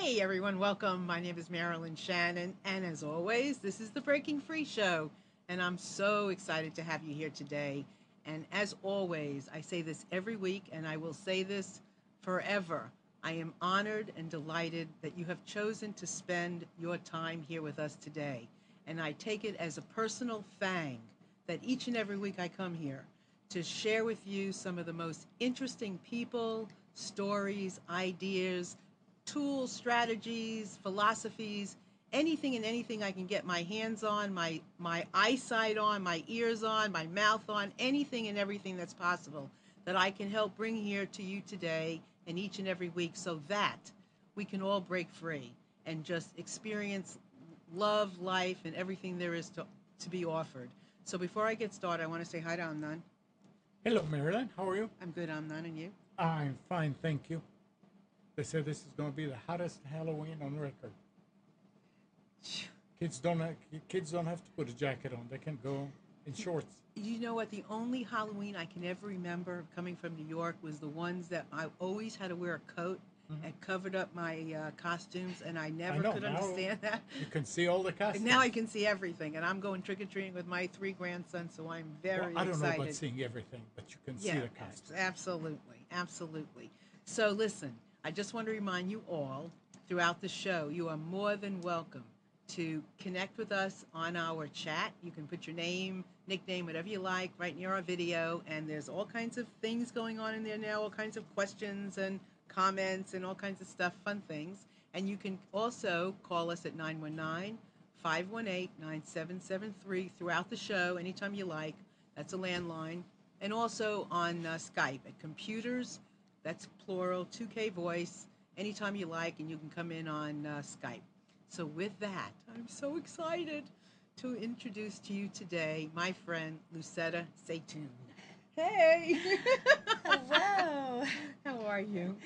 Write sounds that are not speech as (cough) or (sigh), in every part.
Hey everyone, welcome. My name is Marilyn Shannon, and as always, this is the Breaking Free Show, and I'm so excited to have you here today. And as always, I say this every week, and I will say this forever. I am honored and delighted that you have chosen to spend your time here with us today. And I take it as a personal fang that each and every week I come here to share with you some of the most interesting people, stories, ideas, tools, strategies, philosophies, anything and anything I can get my hands on, my my eyesight on, my ears on, my mouth on, anything and everything that's possible that I can help bring here to you today and each and every week so that we can all break free and just experience love, life, and everything there is to, to be offered. So before I get started, I want to say hi to Amnon. Hello, Marilyn. How are you? I'm good, Amnon, and you? I'm fine, thank you. They said this is going to be the hottest Halloween on record. Kids don't have, kids don't have to put a jacket on; they can go in shorts. You know what? The only Halloween I can ever remember coming from New York was the ones that I always had to wear a coat and covered up my uh, costumes, and I never know, could understand that. You can see all the And costumes. now I can see everything, and I'm going trick or treating with my three grandsons, so I'm very Well, I don't excited. know about seeing everything, but you can see the costumes. absolutely, absolutely. So listen, I just want to remind you all throughout the show, you are more than welcome to connect with us on our chat. You can put your name, nickname, whatever you like, right near our video, and there's all kinds of things going on in there now, all kinds of questions and comments and all kinds of stuff, fun things. And you can also call us at 919 518 9773 throughout the show, anytime you like. That's a landline. And also on uh, Skype at computers, that's plural, 2K voice, anytime you like, and you can come in on uh, Skype. So, with that, I'm so excited to introduce to you today my friend Lucetta Zaytoun. Hey! Hello. (laughs) How are you?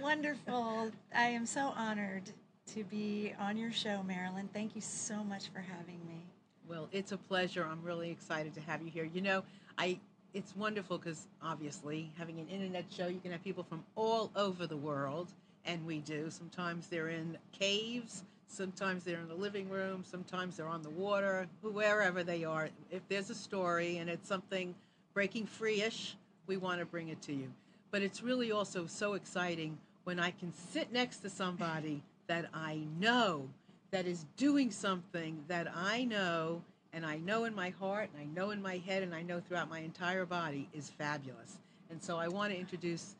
Wonderful. I am so honored to be on your show, Marilyn. Thank you so much for having me. Well, it's a pleasure. I'm really excited to have you here. You know, I it's wonderful because obviously having an internet show, you can have people from all over the world, and we do. Sometimes they're in caves, sometimes they're in the living room, sometimes they're on the water, wherever they are. If there's a story and it's something breaking free-ish, we want to bring it to you. But it's really also so exciting when I can sit next to somebody that I know that is doing something that I know and I know in my heart and I know in my head and I know throughout my entire body is fabulous. And so I want to introduce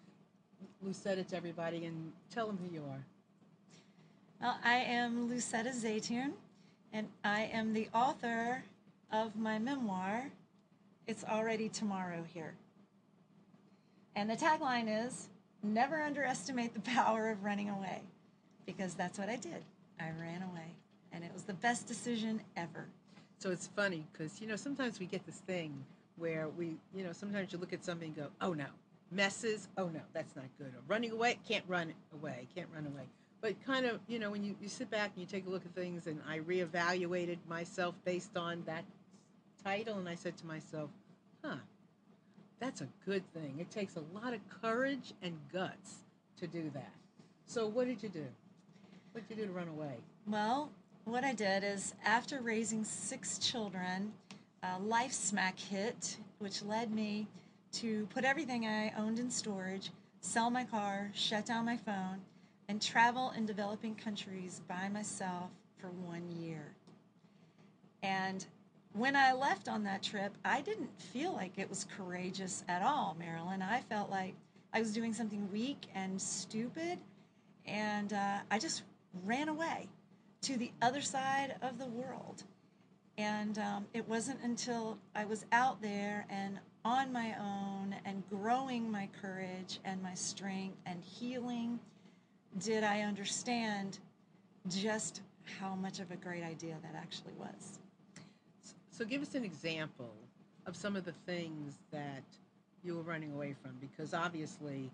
Lucetta to everybody and tell them who you are. Well, I am Lucetta Zaytoun, and I am the author of my memoir, It's Already Tomorrow Here. And the tagline is Never underestimate the power of running away, because that's what I did. I ran away, and it was the best decision ever. So it's funny because, you know, sometimes we get this thing where we, you know, sometimes you look at something and go, oh no, messes, oh no, that's not good. Or running away, can't run away, can't run away. But kind of, you know, when you, you sit back and you take a look at things, and I reevaluated myself based on that title, and I said to myself, huh, that's a good thing. It takes a lot of courage and guts to do that. So what did you do? What did you do to run away? Well, what I did is after raising six children, a life smack hit, which led me to put everything I owned in storage, sell my car, shut down my phone, and travel in developing countries by myself for one year. And when I left on that trip, I didn't feel like it was courageous at all, Marilyn. I felt like I was doing something weak and stupid, and uh, I just ran away to the other side of the world. And um, it wasn't until I was out there and on my own and growing my courage and my strength and healing did I understand just how much of a great idea that actually was. So give us an example of some of the things that you were running away from because obviously,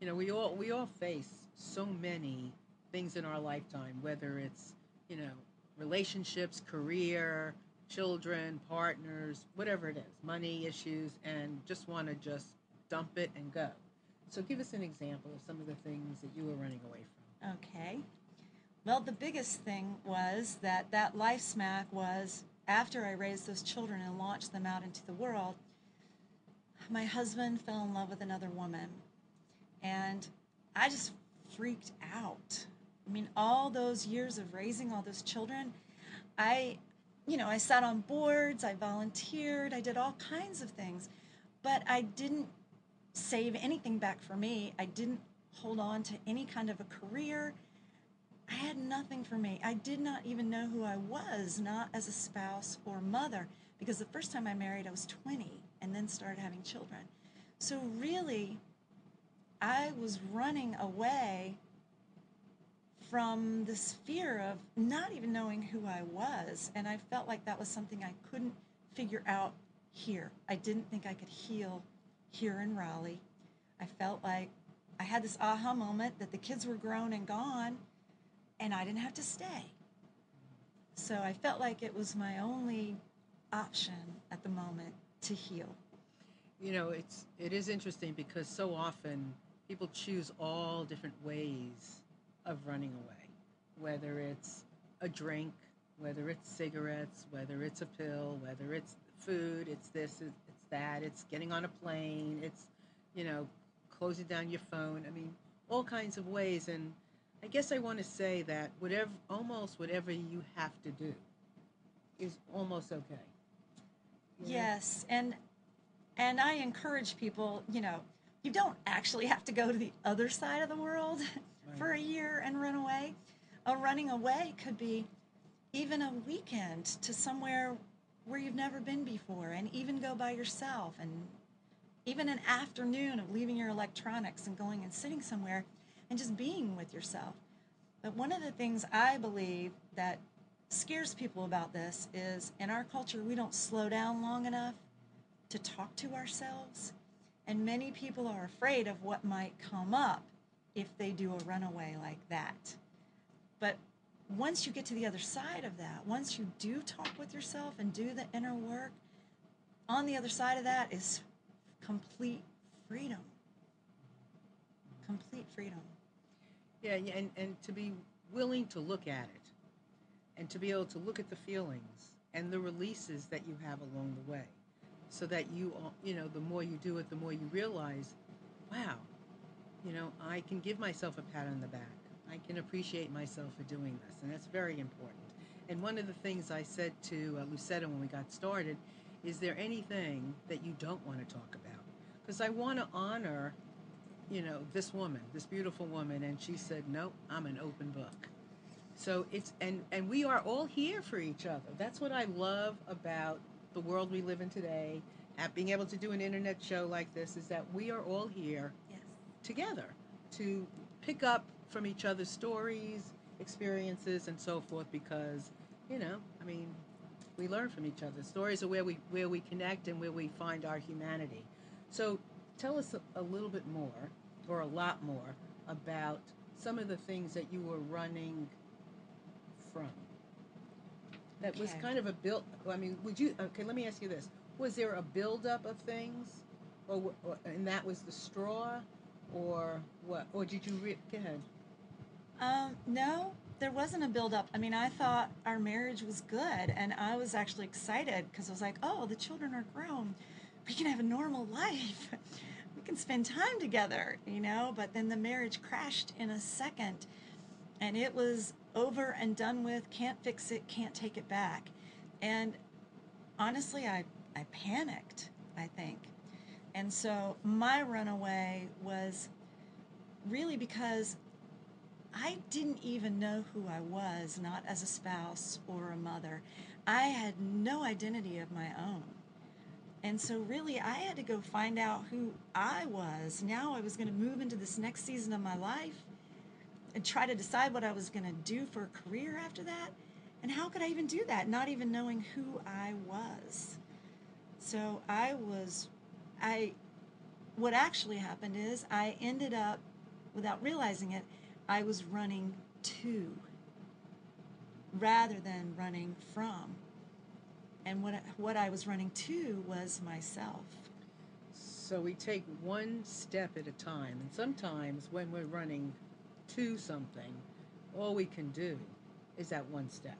you know, we all we all face so many things in our lifetime whether it's, you know, relationships, career, children, partners, whatever it is, money issues and just want to just dump it and go. So give us an example of some of the things that you were running away from. Okay. Well, the biggest thing was that that life smack was after I raised those children and launched them out into the world, my husband fell in love with another woman. And I just freaked out. I mean, all those years of raising all those children, I, you know, I sat on boards, I volunteered, I did all kinds of things, but I didn't save anything back for me. I didn't hold on to any kind of a career. I had nothing for me. I did not even know who I was, not as a spouse or mother, because the first time I married, I was 20 and then started having children. So, really, I was running away from this fear of not even knowing who I was. And I felt like that was something I couldn't figure out here. I didn't think I could heal here in Raleigh. I felt like I had this aha moment that the kids were grown and gone and I didn't have to stay. So I felt like it was my only option at the moment to heal. You know, it's it is interesting because so often people choose all different ways of running away, whether it's a drink, whether it's cigarettes, whether it's a pill, whether it's food, it's this, it's that, it's getting on a plane, it's you know, closing down your phone. I mean, all kinds of ways and I guess I want to say that whatever almost whatever you have to do is almost okay. Yes, and and I encourage people, you know, you don't actually have to go to the other side of the world (laughs) for a year and run away. A running away could be even a weekend to somewhere where you've never been before and even go by yourself and even an afternoon of leaving your electronics and going and sitting somewhere and just being with yourself. But one of the things I believe that scares people about this is in our culture, we don't slow down long enough to talk to ourselves. And many people are afraid of what might come up if they do a runaway like that. But once you get to the other side of that, once you do talk with yourself and do the inner work, on the other side of that is complete freedom. Complete freedom. Yeah, and, and to be willing to look at it and to be able to look at the feelings and the releases that you have along the way so that you you know the more you do it the more you realize wow you know i can give myself a pat on the back. I can appreciate myself for doing this and that's very important. And one of the things i said to uh, lucetta when we got started is there anything that you don't want to talk about? Because i want to honor you know this woman this beautiful woman and she said no i'm an open book. So it's and and we are all here for each other. That's what i love about the world we live in today. At being able to do an internet show like this is that we are all here. Together to pick up from each other's stories experiences and so forth because you know i mean we learn from each other. Stories are where we where we connect and where we find our humanity. So tell us a, a little bit more or a lot more about some of the things that you were running from that was kind of a build i mean would you okay let me ask you this. Was there a buildup of things or, or and that was the straw or what or did you re- go ahead Um, no, there wasn't a buildup. I mean, I thought our marriage was good, and I was actually excited because I was like, oh, the children are grown. We can have a normal life. we can spend time together, you know? But then the marriage crashed in a second, and it was over and done with. Can't fix it, can't take it back. And honestly, I, I panicked, I think. And so my runaway was really because I didn't even know who I was, not as a spouse or a mother. I had no identity of my own. And so, really, I had to go find out who I was. Now I was going to move into this next season of my life and try to decide what I was going to do for a career after that. And how could I even do that, not even knowing who I was? So, I was, I, what actually happened is I ended up, without realizing it, I was running to rather than running from. And what, what I was running to was myself. so we take one step at a time and sometimes when we're running to something all we can do is that one step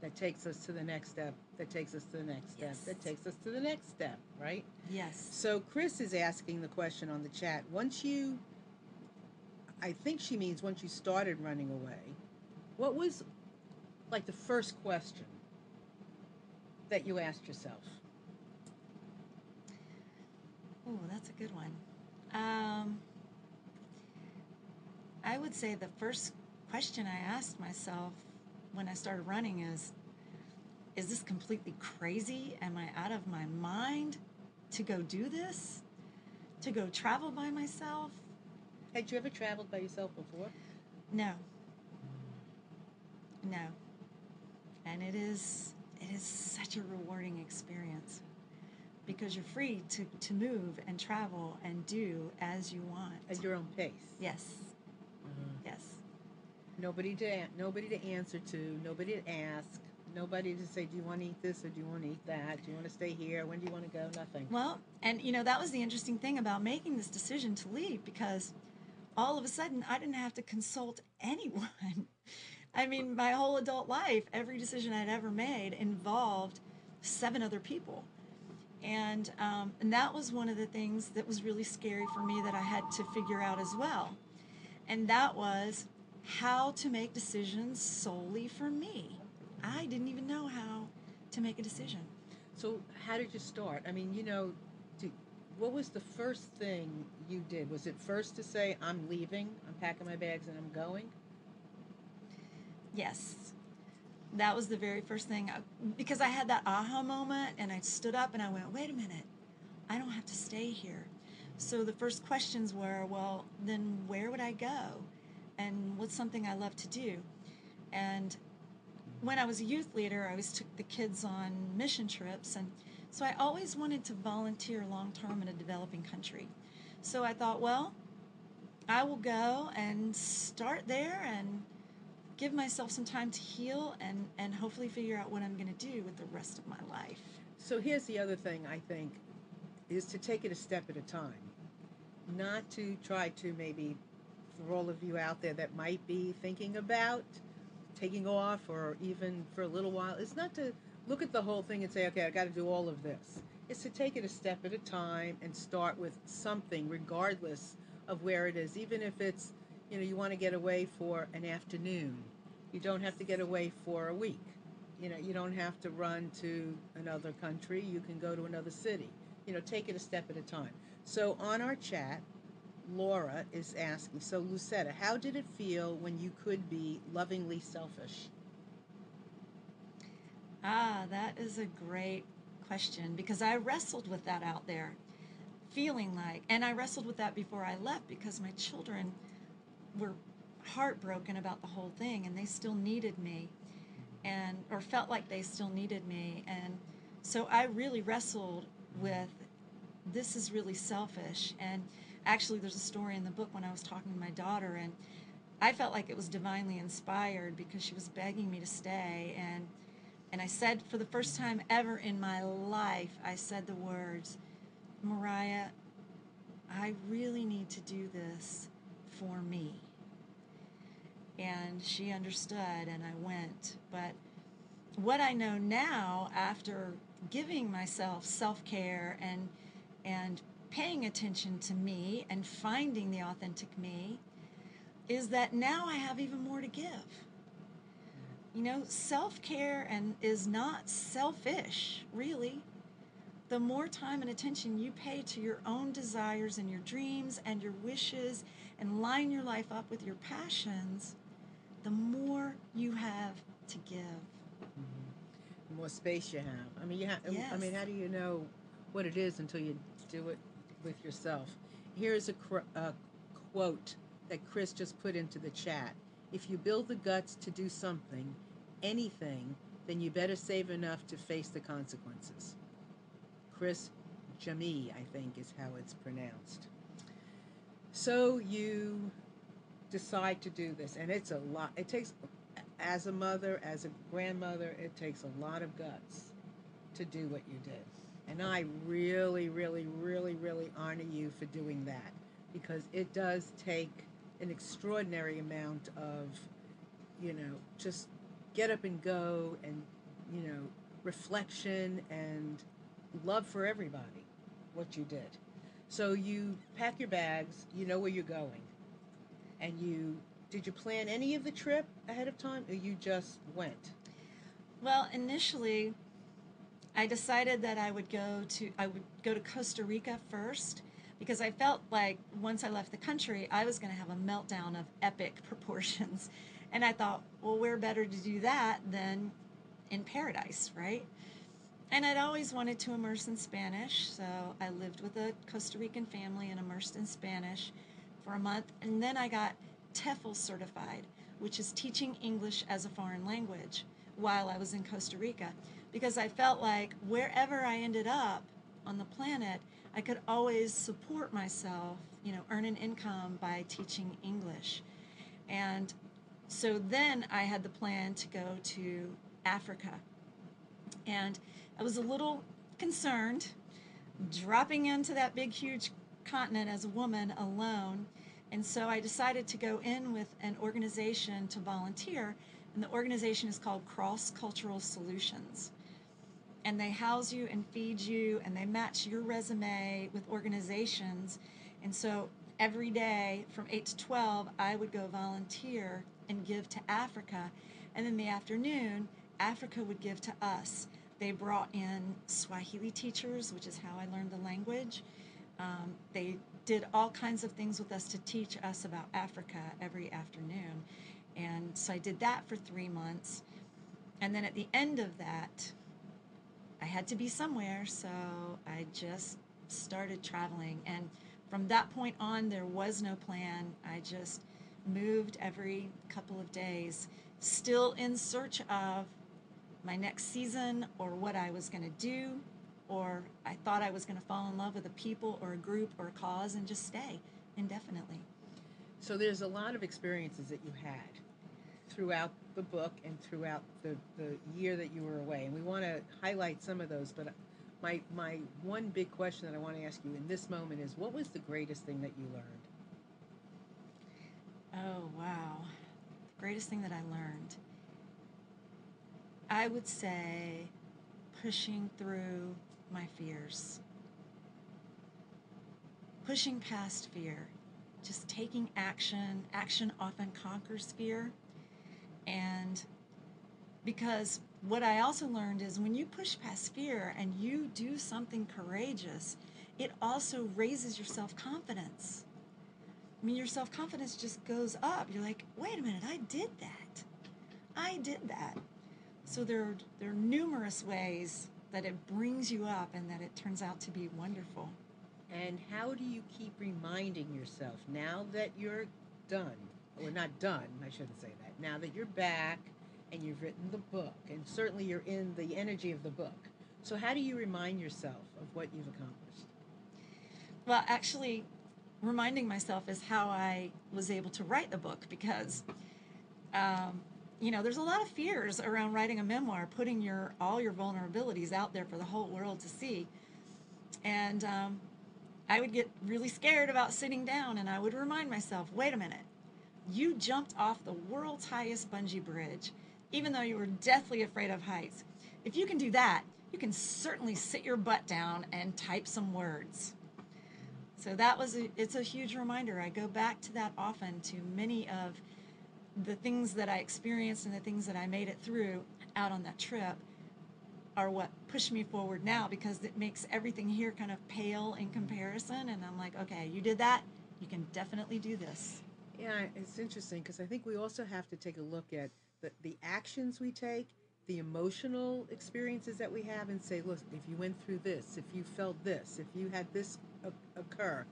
that takes us to the next step, that takes us to the next step, Yes. that takes us to the next step, right? Yes. So Chris is asking the question on the chat. Once you, I think she means once you started running away, what was like the first question that you asked yourself? Oh, that's a good one. Um, I would say the first question I asked myself when I started running is Is this completely crazy? Am I out of my mind to go do this? To go travel by myself? Had you ever traveled by yourself before? No. No. And it is it is such a rewarding experience because you're free to, to move and travel and do as you want. At your own pace. Yes. Mm-hmm. Yes. Nobody to nobody to answer to, nobody to ask, nobody to say, do you want to eat this or do you want to eat that? Do you want to stay here? When do you want to go? Nothing. Well, and you know, that was the interesting thing about making this decision to leave because all of a sudden I didn't have to consult (laughs) anyone. I mean, my whole adult life, every decision I'd ever made involved seven other people. And, um, and that was one of the things that was really scary for me that I had to figure out as well. And that was how to make decisions solely for me. I didn't even know how to make a decision. So how did you start? I mean, you know, do, what was the first thing you did? Was it first to say, I'm leaving, I'm packing my bags and I'm going? Yes. That was the very first thing I, because I had that aha moment and I stood up and I went, wait a minute, I don't have to stay here. So the first questions were, well, then where would I go? And what's something I love to do? And when I was a youth leader, I always took the kids on mission trips. And so I always wanted to volunteer long term in a developing country. So I thought, well, I will go and start there and give myself some time to heal and, and hopefully figure out what I'm going to do with the rest of my life. So here's the other thing I think is to take it a step at a time. Not to try to maybe for all of you out there that might be thinking about taking off or even for a little while, it's not to look at the whole thing and say, okay, I got to do all of this. It's to take it a step at a time and start with something, regardless of where it is. Even if it's, you know, you want to get away for an afternoon, you don't have to get away for a week. You know, you don't have to run to another country. You can go to another city. You know, take it a step at a time. So on our chat, Laura is asking, so Lucetta, how did it feel when you could be lovingly selfish? Ah, that is a great question because I wrestled with that out there, feeling like, and I wrestled with that before I left because my children were heartbroken about the whole thing and they still needed me and or felt like they still needed me and so I really wrestled with this is really selfish and actually there's a story in the book when I was talking to my daughter and I felt like it was divinely inspired because she was begging me to stay and and I said for the first time ever in my life I said the words Mariah I really need to do this for me. And she understood and I went. But what I know now after giving myself self-care and and paying attention to me and finding the authentic me is that now I have even more to give. You know, self-care and is not selfish, really. The more time and attention you pay to your own desires and your dreams and your wishes and line your life up with your passions, the more you have to give. The more space you have. I mean, you have. I mean, how do you know what it is until you do it with yourself? Here's a, cr- a quote that Chris just put into the chat. If you build the guts to do something, anything, then you better save enough to face the consequences. Chris Jamie, I think, is how it's pronounced. So you decide to do this, and it's a lot. It takes, as a mother, as a grandmother, it takes a lot of guts to do what you did. And I really, really, really, really honor you for doing that because it does take an extraordinary amount of you know, just get up and go and, you know, reflection and love for everybody, what you did. So you pack your bags, you know where you're going, and you did you plan any of the trip ahead of time or you just went? Well, initially, I decided that I would go to I would go to Costa Rica first because I felt like once I left the country, I was going to have a meltdown of epic (laughs) proportions. And I thought, well, where better to do that than in paradise, right? And I'd always wanted to immerse in Spanish, so I lived with a Costa Rican family and immersed in Spanish for a month. And then I got TEFL certified, which is teaching English as a foreign language while I was in Costa Rica, because I felt like wherever I ended up on the planet, I could always support myself, you know, earn an income by teaching English. And so then I had the plan to go to Africa. And I was a little concerned dropping into that big, huge continent as a woman alone. And so I decided to go in with an organization to volunteer. And the organization is called Cross Cultural Solutions and they house you and feed you and they match your resume with organizations. And so every day from 8 to 12, I would go volunteer and give to Africa. And in the afternoon, Africa would give to us. They brought in Swahili teachers, which is how I learned the language. Um, they did all kinds of things with us to teach us about Africa every afternoon. And so I did that for three months. And then at the end of that, I had to be somewhere, so I just started traveling. And from that point on, there was no plan. I just moved every couple of days, still in search of my next season or what I was going to do, or I thought I was going to fall in love with a people or a group or a cause and just stay indefinitely. So there's a lot of experiences that you had throughout the book and throughout the, the year that you were away. And we want to highlight some of those. But my, my one big question that I want to ask you in this moment is what was the greatest thing that you learned? Oh, wow. The greatest thing that I learned. I would say pushing through my fears. Pushing past fear. Just taking action. Action often conquers fear. And because what I also learned is when you push past fear and you do something courageous, it also raises your self confidence. I mean, your self confidence just goes up. You're like, wait a minute, I did that. I did that. So there there are numerous ways that it brings you up and that it turns out to be wonderful. And how do you keep reminding yourself now that you're done, or not done, I shouldn't say now that you're back and you've written the book, and certainly you're in the energy of the book. So, how do you remind yourself of what you've accomplished? Well, actually, reminding myself is how I was able to write the book because, um, you know, there's a lot of fears around writing a memoir, putting your all your vulnerabilities out there for the whole world to see, and um, I would get really scared about sitting down, and I would remind myself, wait a minute, you jumped off the world's highest bungee bridge, even though you were deathly afraid of heights. If you can do that, you can certainly sit your butt down and type some words. So that was a, it's a huge reminder. I go back to that often to many of the things that I experienced and the things that I made it through out on that trip are what push me forward now because it makes everything here kind of pale in comparison and I'm like, okay, you did that, you can definitely do this. Yeah, it's interesting because I think we also have to take a look at the, the actions we take, the emotional experiences that we have, and say, look, if you went through this, if you felt this, if you had this occur,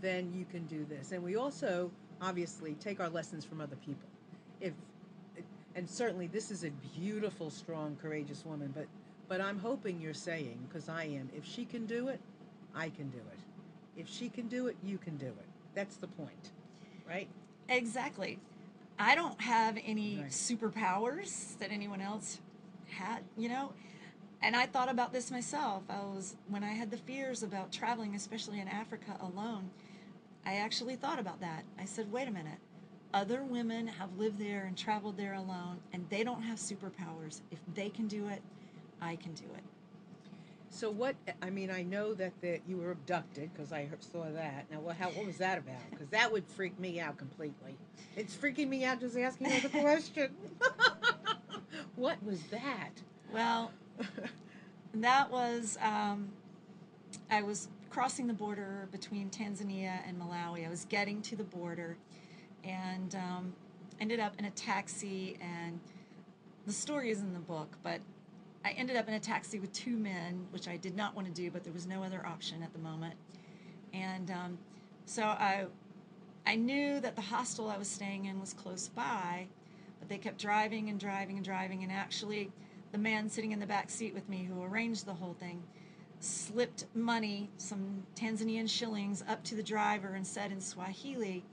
then you can do this. And we also obviously take our lessons from other people. If and certainly this is a beautiful, strong, courageous woman, but but I'm hoping you're saying, because I am, if she can do it, I can do it. If she can do it, you can do it. That's the point, right? Exactly. I don't have any Right. superpowers that anyone else had, you know. And I thought about this myself. I was when I had the fears about traveling, especially in Africa alone. I actually thought about that. I said, "Wait a minute. other women have lived there and traveled there alone, and they don't have superpowers. If they can do it, I can do it. So what? I mean, I know that that you were abducted because I heard- saw that. Now, what? How? What was that about? Because that would freak me out completely. It's freaking me out just asking the (laughs) question. (laughs) what was that? Well, that was um, I was crossing the border between Tanzania and Malawi. I was getting to the border, and um, ended up in a taxi. And the story is in the book, but I ended up in a taxi with two men, which I did not want to do, but there was no other option at the moment. And um, so I, I knew that the hostel I was staying in was close by, but they kept driving and driving and driving. And actually, the man sitting in the back seat with me, who arranged the whole thing, slipped money, some Tanzanian shillings, up to the driver and said in Swahili,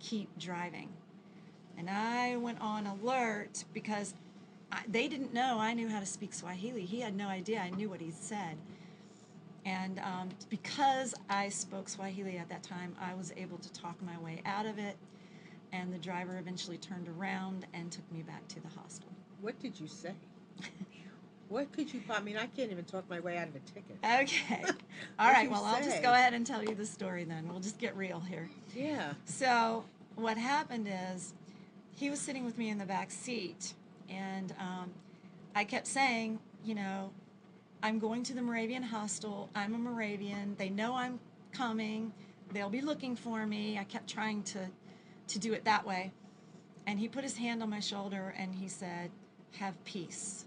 "Keep driving." And I went on alert because I, they didn't know I knew how to speak Swahili. He had no idea I knew what he said. And um, because I spoke Swahili at that time, I was able to talk my way out of it. And the driver eventually turned around and took me back to the hostel. What did you say? What could you? I mean, I can't even talk my way out of a ticket. Okay. (laughs) All right. What'd right. you Well, I'll just go ahead and tell you the story then. We'll just get real here. Yeah. So what happened is he was sitting with me in the back seat, and um, I kept saying, you know, I'm going to the Moravian hostel. I'm a Moravian. They know I'm coming. They'll be looking for me. I kept trying to to do it that way. And he put his hand on my shoulder and he said, "Have peace."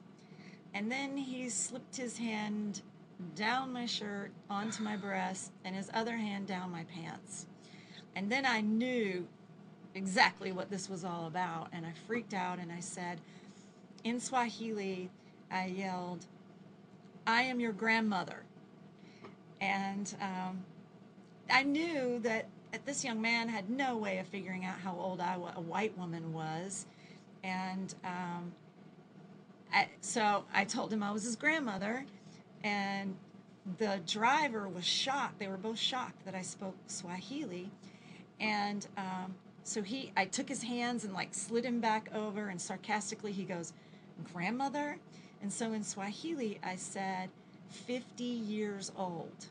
And then he slipped his hand down my shirt onto my breast and his other hand down my pants. And then I knew exactly what this was all about. And I freaked out and I said, in Swahili, I yelled, I am your grandmother. And um, I knew that this young man had no way of figuring out how old I, a white woman was. And um, I, so I told him I was his grandmother. And the driver was shocked. They were both shocked that I spoke Swahili. And um, so he, I took his hands and like slid him back over, and sarcastically he goes, "Grandmother." And so in Swahili, I said, "50 years old."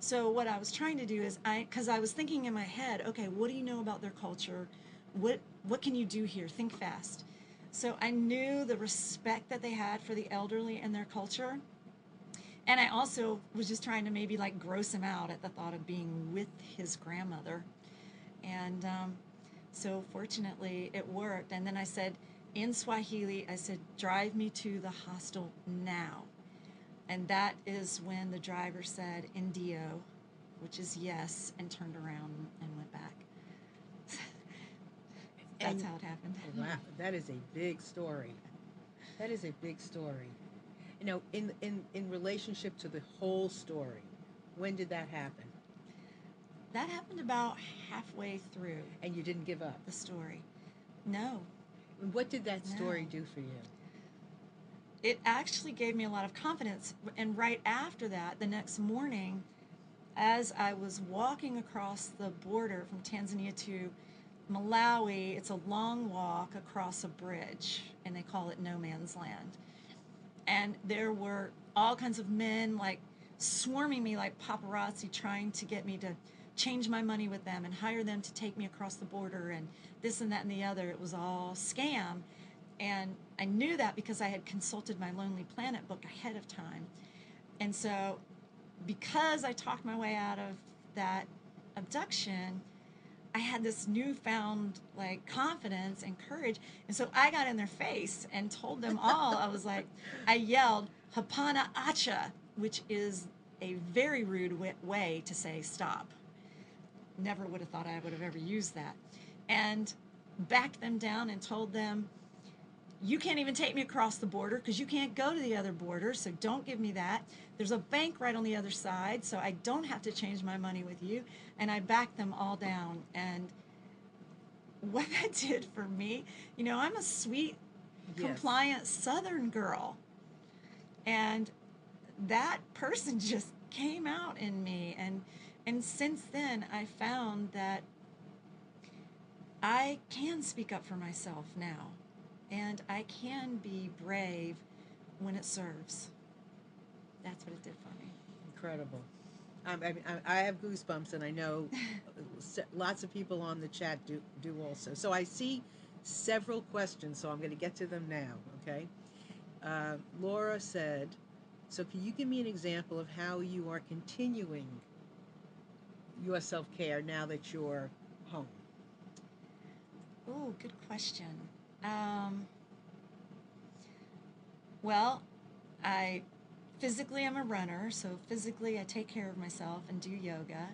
So what I was trying to do is, I, because I was thinking in my head, okay, what do you know about their culture? What what can you do here? Think fast. So I knew the respect that they had for the elderly and their culture. And I also was just trying to maybe like gross him out at the thought of being with his grandmother. And um, so fortunately it worked. And then I said, in Swahili, I said, drive me to the hostel now. And that is when the driver said, Indio, which is yes, and turned around and went back. (laughs) That's And- how it happened. (laughs) Wow, that is a big story. That is a big story. You know, in in in relationship to the whole story, when did that happen? That happened about halfway through And you didn't give up. the story. No, What did that story do for you? it actually gave me a lot of confidence. And right after that, the next morning, as I was walking across the border from Tanzania to Malawi, it's a long walk across a bridge, and they call it no man's land. And there were all kinds of men like swarming me like paparazzi, trying to get me to change my money with them and hire them to take me across the border and this and that and the other. It was all scam. And I knew that because I had consulted my Lonely Planet book ahead of time. And so, because I talked my way out of that abduction, I had this newfound like confidence and courage. And so I got in their face and told them all, I was like, (laughs) I yelled, Hapana Acha, which is a very rude way to say stop. Never would have thought I would have ever used that. And backed them down and told them, you can't even take me across the border because you can't go to the other border, so don't give me that. There's a bank right on the other side, so I don't have to change my money with you. And I backed them all down. And what that (laughs) did for me, you know, I'm a sweet, Yes. compliant Southern girl. And that person (laughs) just came out in me. And, and since then, I found that I can speak up for myself now, and I can be brave when it serves. That's what it did for me. Incredible. Um, I, mean, I, have goosebumps, and I know (laughs) lots of people on the chat do, do also. So I see several questions, so I'm going to get to them now, okay? Uh, Laura said, So can you give me an example of how you are continuing your self care now that you're home? Oh, good question. Um, well, I physically I'm a runner, so physically I take care of myself and do yoga.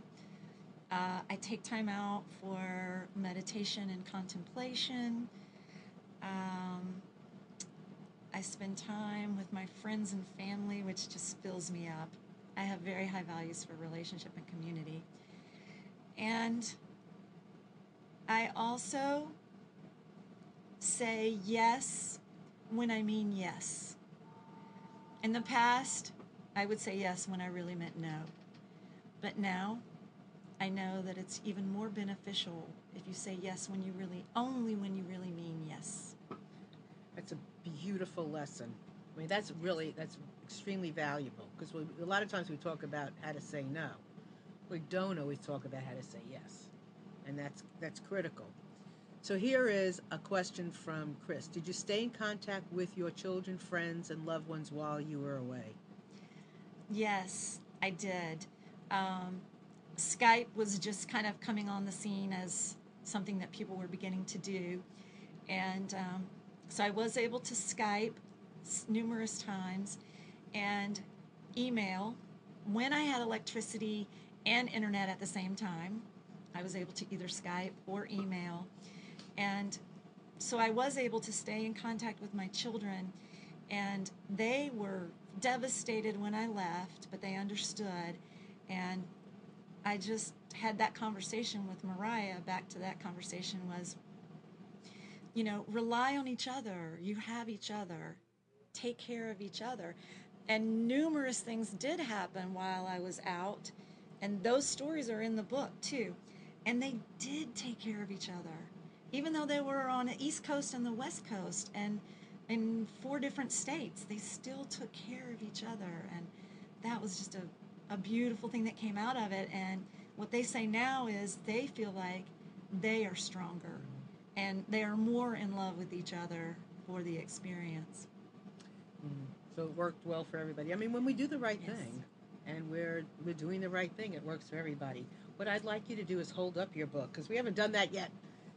Uh, I take time out for meditation and contemplation. Um, I spend time with my friends and family, which just fills me up. I have very high values for relationship and community. And I also say yes when I mean yes. In the past, I would say yes when I really meant no. But now, I know that it's even more beneficial if you say yes when you really, only when you really mean yes. That's a beautiful lesson. I mean, that's really that's extremely valuable because a lot of times we talk about how to say no. We don't always talk about how to say yes, and that's that's critical. So here is a question from Chris. Did you stay in contact with your children, friends, and loved ones while you were away? Yes, I did. Um, Skype was just kind of coming on the scene as something that people were beginning to do. And um, so I was able to Skype numerous times and email when I had electricity and internet at the same time. I was able to either Skype or email. And so I was able to stay in contact with my children, and they were devastated when I left, but they understood. And I just had that conversation with Mariah. Back to that conversation was, you know, rely on each other. You have each other. Take care of each other. And numerous things did happen while I was out, and those stories are in the book too. And they did take care of each other even though they were on the East Coast and the West Coast and in four different states, they still took care of each other. And that was just a, a beautiful thing that came out of it. And what they say now is they feel like they are stronger and they are more in love with each other for the experience. Mm. So it worked well for everybody. I mean, when we do the right Yes. thing, and we're we're doing the right thing, it works for everybody. What I'd like you to do is hold up your book because we haven't done that yet,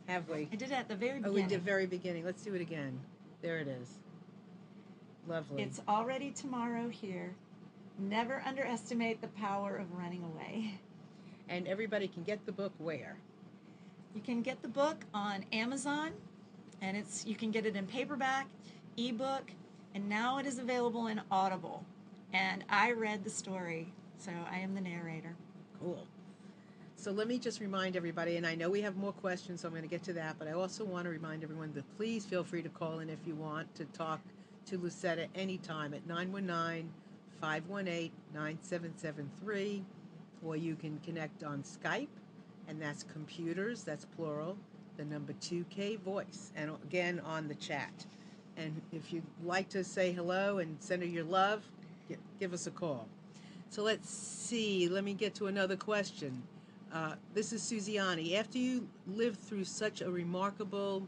have we? I did it at the very Oh, beginning. we did very beginning. Let's do it again. There it is. Lovely. It's already tomorrow here. Never underestimate the power of running away. and everybody can get the book where? You can get the book on Amazon, and it's you can get it in paperback, ebook, and now it is available in Audible. And I read the story, so I am the narrator. Cool. So let me just remind everybody, and I know we have more questions, so I'm going to get to that, but I also want to remind everyone that please feel free to call in if you want to talk to Lucetta anytime at 919 518 9773, or you can connect on Skype, and that's computers, that's plural, the number 2K voice, and again on the chat. And if you'd like to say hello and send her your love, gi- give us a call. So let's see. Let me get to another question. Uh, this is Suziani. After you lived through such a remarkable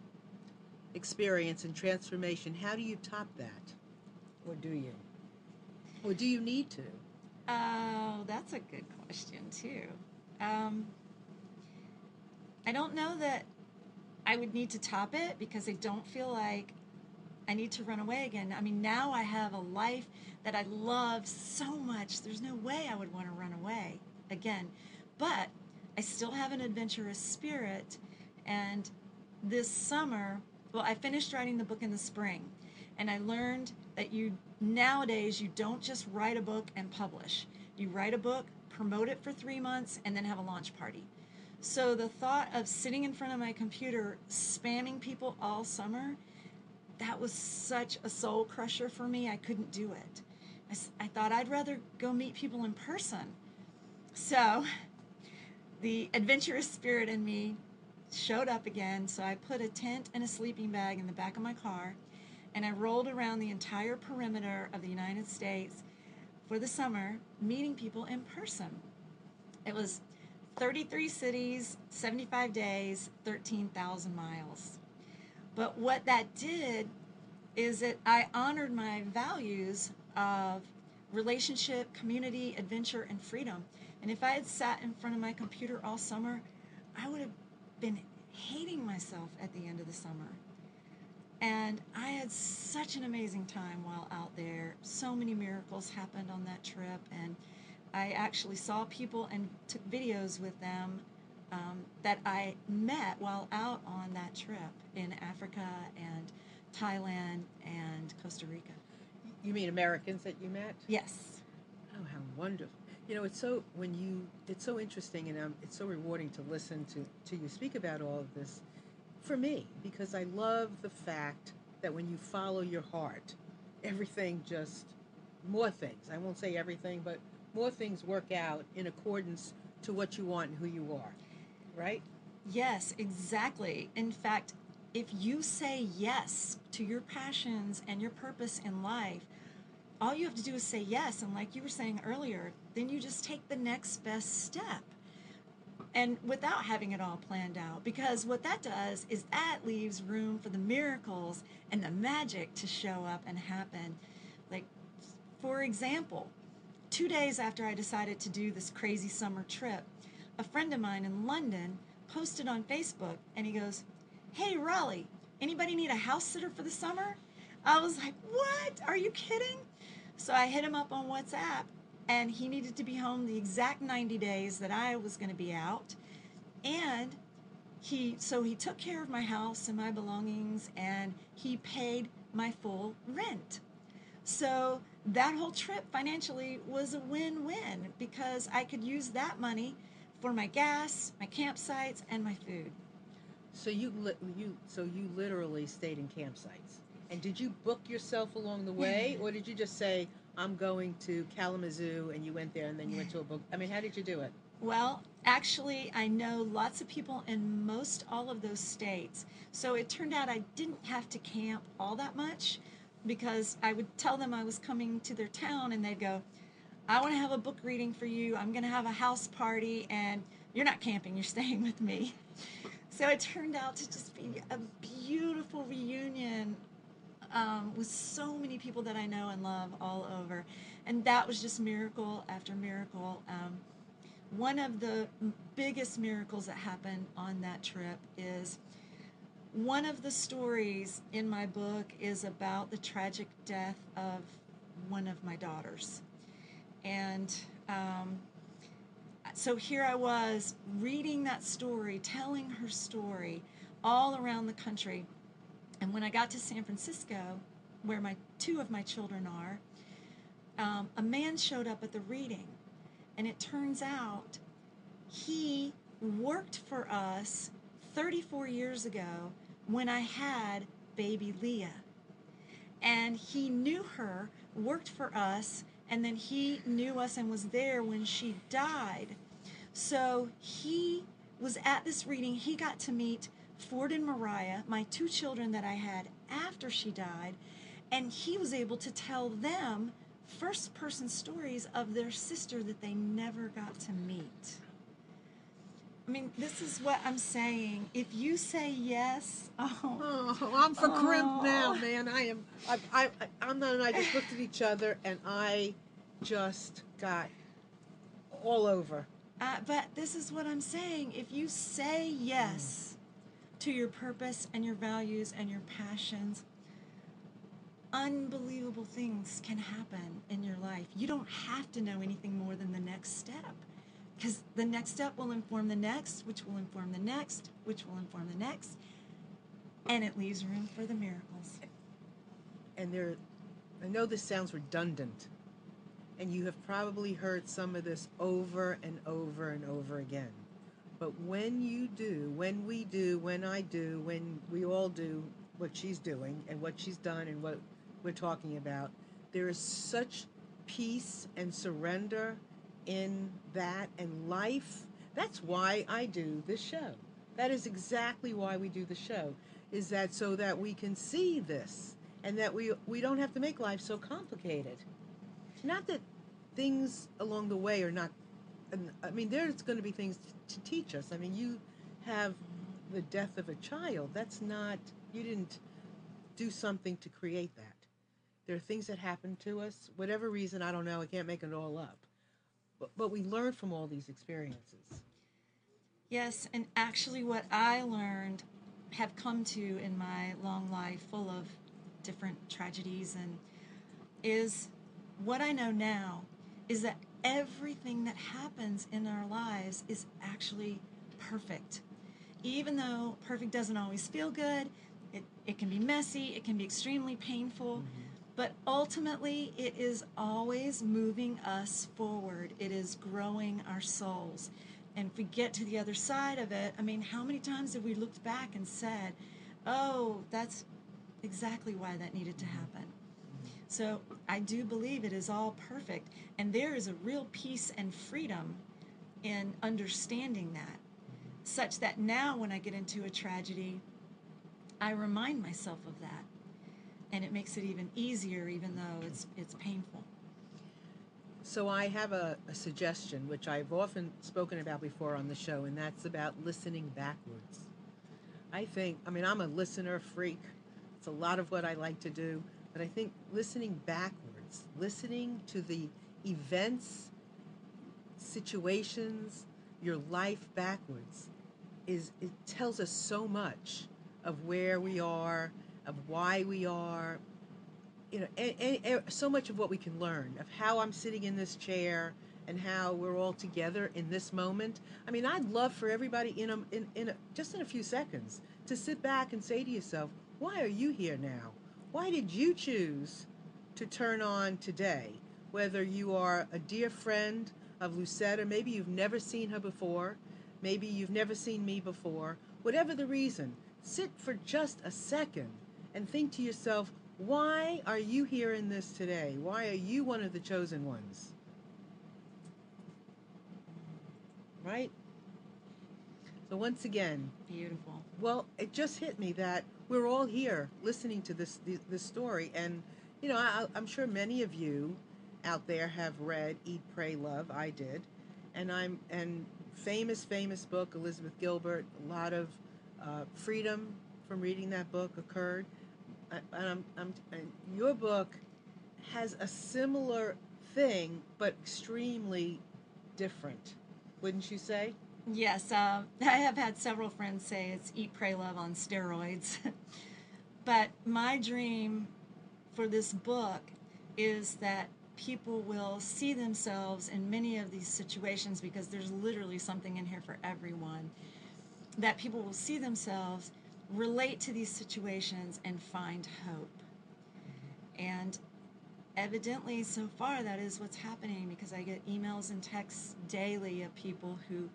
experience and transformation, how do you top that? Or do you? Or do you need to? Oh, that's a good question too. Um, I don't know that I would need to top it because I don't feel like I need to run away again. I mean, now I have a life that I love so much. There's no way I would want to run away again. But I still have an adventurous spirit. And this summer, well, I finished writing the book in the spring. And I learned that you nowadays you don't just write a book and publish. You write a book, promote it for three months, and then have a launch party. So the thought of sitting in front of my computer spamming people all summer, that was such a soul crusher for me. I couldn't do it. I thought I'd rather go meet people in person. So the adventurous spirit in me showed up again. So I put a tent and a sleeping bag in the back of my car and I rolled around the entire perimeter of the United States for the summer, meeting people in person. It was 33 cities, 75 days, 13,000 miles. But what that did is that I honored my values of relationship, community, adventure, and freedom. And if I had sat in front of my computer all summer, I would have been hating myself at the end of the summer. And I had such an amazing time while out there. So many miracles happened on that trip. And I actually saw people and took videos with them um, that I met while out on that trip in Africa and Thailand and Costa Rica. You mean Americans that you met? Yes. Oh, how wonderful! You know, it's so when you it's so interesting and um, it's so rewarding to listen to to you speak about all of this for me because I love the fact that when you follow your heart, everything just more things. I won't say everything, but more things work out in accordance to what you want and who you are. Right? Yes, exactly. In fact, if you say yes to your passions and your purpose in life, all you have to do is say yes. And like you were saying earlier, then you just take the next best step. And without having it all planned out, because what that does is that leaves room for the miracles and the magic to show up and happen. Like, for example, two days after I decided to do this crazy summer trip, a friend of mine in London posted on Facebook and he goes, Hey, Raleigh, anybody need a house sitter for the summer? I was like, What? Are you kidding? So I hit him up on WhatsApp and he needed to be home the exact 90 days that I was going to be out. And he so he took care of my house and my belongings and he paid my full rent. So that whole trip financially was a win-win because I could use that money for my gas, my campsites, and my food. So you li- you so you literally stayed in campsites. And did you book yourself along the way, or did you just say I'm going to Kalamazoo and you went there and then you went to a book? I mean, how did you do it? Well, actually, I know lots of people in most all of those states. So it turned out I didn't have to camp all that much because I would tell them I was coming to their town and they'd go, I want to have a book reading for you. I'm going to have a house party and you're not camping, you're staying with me. So it turned out to just be a beautiful reunion um, with so many people that I know and love all over. And that was just miracle after miracle. Um, one of the biggest miracles that happened on that trip is one of the stories in my book is about the tragic death of one of my daughters. And um, so here I was reading that story, telling her story all around the country. And when I got to San Francisco, where my two of my children are, um, a man showed up at the reading. And it turns out he worked for us 34 years ago when I had baby Leah. And he knew her, worked for us, and then he knew us and was there when she died. So he was at this reading. He got to meet Ford and Mariah, my two children that I had after she died, and he was able to tell them first person stories of their sister that they never got to meet. I mean, this is what I'm saying. If you say yes, (laughs) oh, Oh, I'm for crimp Oh. now, man. I am. I, I, I, Anna and I just looked at each other, and I just got all over. Uh, but this is what I'm saying. If you say yes to your purpose and your values and your passions, unbelievable things can happen in your life. You don't have to know anything more than the next step. Because the next step will inform the next, which will inform the next, which will inform the next. And it leaves room for the miracles. And there, I know this sounds redundant, and you have probably heard some of this over and over and over again. But when you do, when we do, when I do, when we all do what she's doing and what she's done and what we're talking about, there is such peace and surrender in that and life. That's why I do this show. That is exactly why we do the show. Is that so that we can see this and that we we don't have to make life so complicated. Not that things along the way are not I mean there's going to be things to teach us. I mean you have the death of a child. That's not you didn't do something to create that. There are things that happen to us, whatever reason, I don't know, I can't make it all up. But, but we learn from all these experiences. Yes, and actually, what I learned, have come to in my long life, full of different tragedies, and is what I know now is that everything that happens in our lives is actually perfect. Even though perfect doesn't always feel good, it, it can be messy, it can be extremely painful, mm-hmm. But ultimately it is always moving us forward. It is growing our souls. And if we get to the other side of it, I mean, how many times have we looked back and said, oh, that's exactly why that needed to happen? So I do believe it is all perfect. And there is a real peace and freedom in understanding that, such that now when I get into a tragedy, I remind myself of that. And it makes it even easier, even though it's, it's painful. So I have a, a suggestion, which I've often spoken about before on the show, and that's about listening backwards. I think, I mean, I'm a listener freak. It's a lot of what I like to do, but I think listening backwards, listening to the events, situations, your life backwards, is it tells us so much of where we are, of why we are, you know, and, and, and so much of what we can learn of how I'm sitting in this chair and how we're all together in this moment. I mean, I'd love for everybody in a, in, in a, just in a few seconds to sit back and say to yourself, why are you here now? Why did you choose to turn on today? Whether you are a dear friend of Lucetta, maybe you've never seen her before, maybe you've never seen me before, whatever the reason, sit for just a second and think to yourself, why are you here in this today? Why are you one of the chosen ones? Right? So, once again, Beautiful. well, it just hit me that we're all here listening to this this, this story, and you know, I, I'm sure many of you out there have read Eat, Pray, Love. I did, and I'm and famous, famous book, Elizabeth Gilbert. A lot of uh, freedom from reading that book occurred, and I'm, I'm and your book has a similar thing, but extremely different, wouldn't you say? Yes, uh, (laughs) I have had several friends say it's Eat, Pray, Love on steroids. (laughs) but my dream for this book is that people will see themselves in many of these situations because there's literally something in here for everyone. That people will see themselves, relate to these situations, and find hope. And evidently, so far, that is what's happening because I get emails and texts daily of people who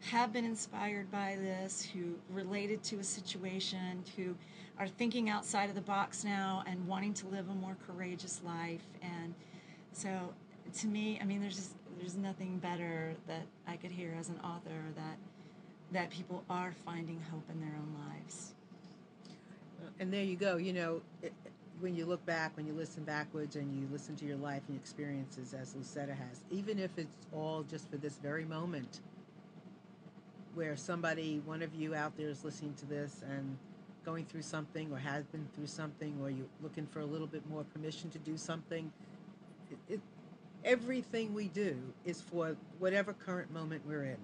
have been inspired by this, who related to a situation, who are thinking outside of the box now and wanting to live a more courageous life. And so, to me, I mean, there's just there's nothing better that I could hear as an author that that people are finding hope in their own lives. Uh, and there you go. You know, it, when you look back, when you listen backwards, and you listen to your life and experiences, as Lucetta has, even if it's all just for this very moment, where somebody, one of you out there, is listening to this and going through something, or has been through something, or you're looking for a little bit more permission to do something. It, it, everything we do is for whatever current moment we're in.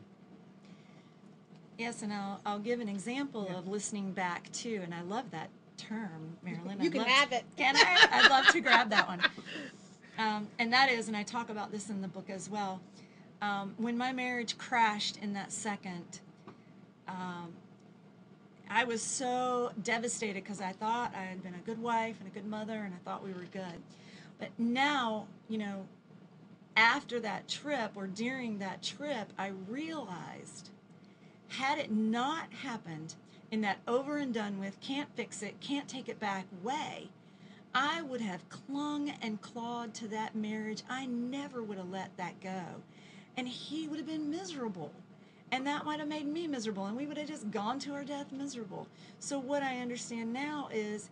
Yes, and I'll, I'll give an example Yeah. of listening back too, and I love that term, Marilyn. You I'd can have it. Can I? I'd love to grab that one. (laughs) Um, and that is, and I talk about this in the book as well. Um, when my marriage crashed in that second, um, I was so devastated because I thought I had been a good wife and a good mother, and I thought we were good. But now, you know, after that trip or during that trip, I realized had it not happened in that over and done with, can't fix it, can't take it back way, I would have clung and clawed to that marriage. I never would have let that go. And he would have been miserable. And that might have made me miserable, and we would have just gone to our death miserable. So, what I understand now is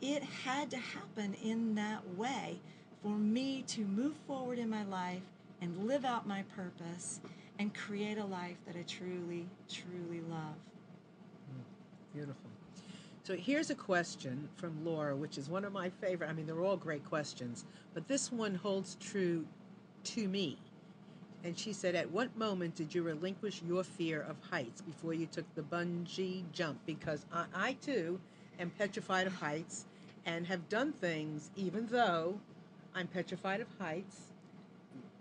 it had to happen in that way for me to move forward in my life and live out my purpose and create a life that I truly, truly love. Beautiful. So here's a question from Laura, which is one of my favorite. I mean, they're all great questions, but this one holds true to me. And she said, At what moment did you relinquish your fear of heights before you took the bungee jump? Because I, I too am petrified of heights and have done things, even though I'm petrified of heights.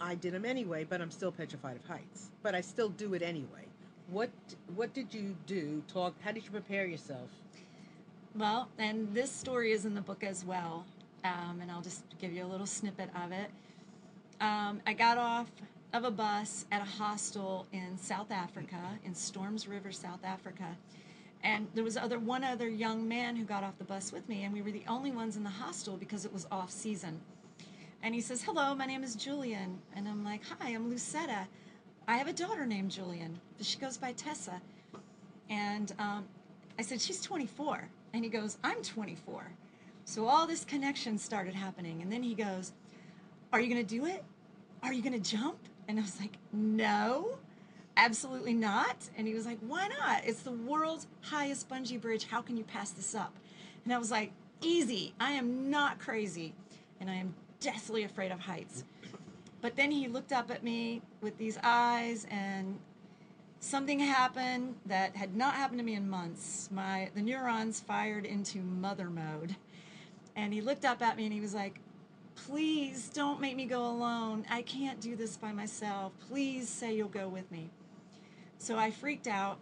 I did them anyway, but I'm still petrified of heights. But I still do it anyway. What What did you do? Talk. How did you prepare yourself? Well, and this story is in the book as well, um, and I'll just give you a little snippet of it. Um, I got off of a bus at a hostel in South Africa, in Storms River, South Africa, and there was other one other young man who got off the bus with me, and we were the only ones in the hostel because it was off season. And he says, "Hello, my name is Julian," and I'm like, "Hi, I'm Lucetta. I have a daughter named Julian. She goes by Tessa." And um, I said, "She's 24." And he goes, I'm 24. So all this connection started happening. And then he goes, Are you going to do it? Are you going to jump? And I was like, No, absolutely not. And he was like, Why not? It's the world's highest bungee bridge. How can you pass this up? And I was like, Easy. I am not crazy. And I am deathly afraid of heights. But then he looked up at me with these eyes and something happened that had not happened to me in months. My the neurons fired into mother mode. And he looked up at me and he was like, "Please don't make me go alone. I can't do this by myself. Please say you'll go with me." So I freaked out.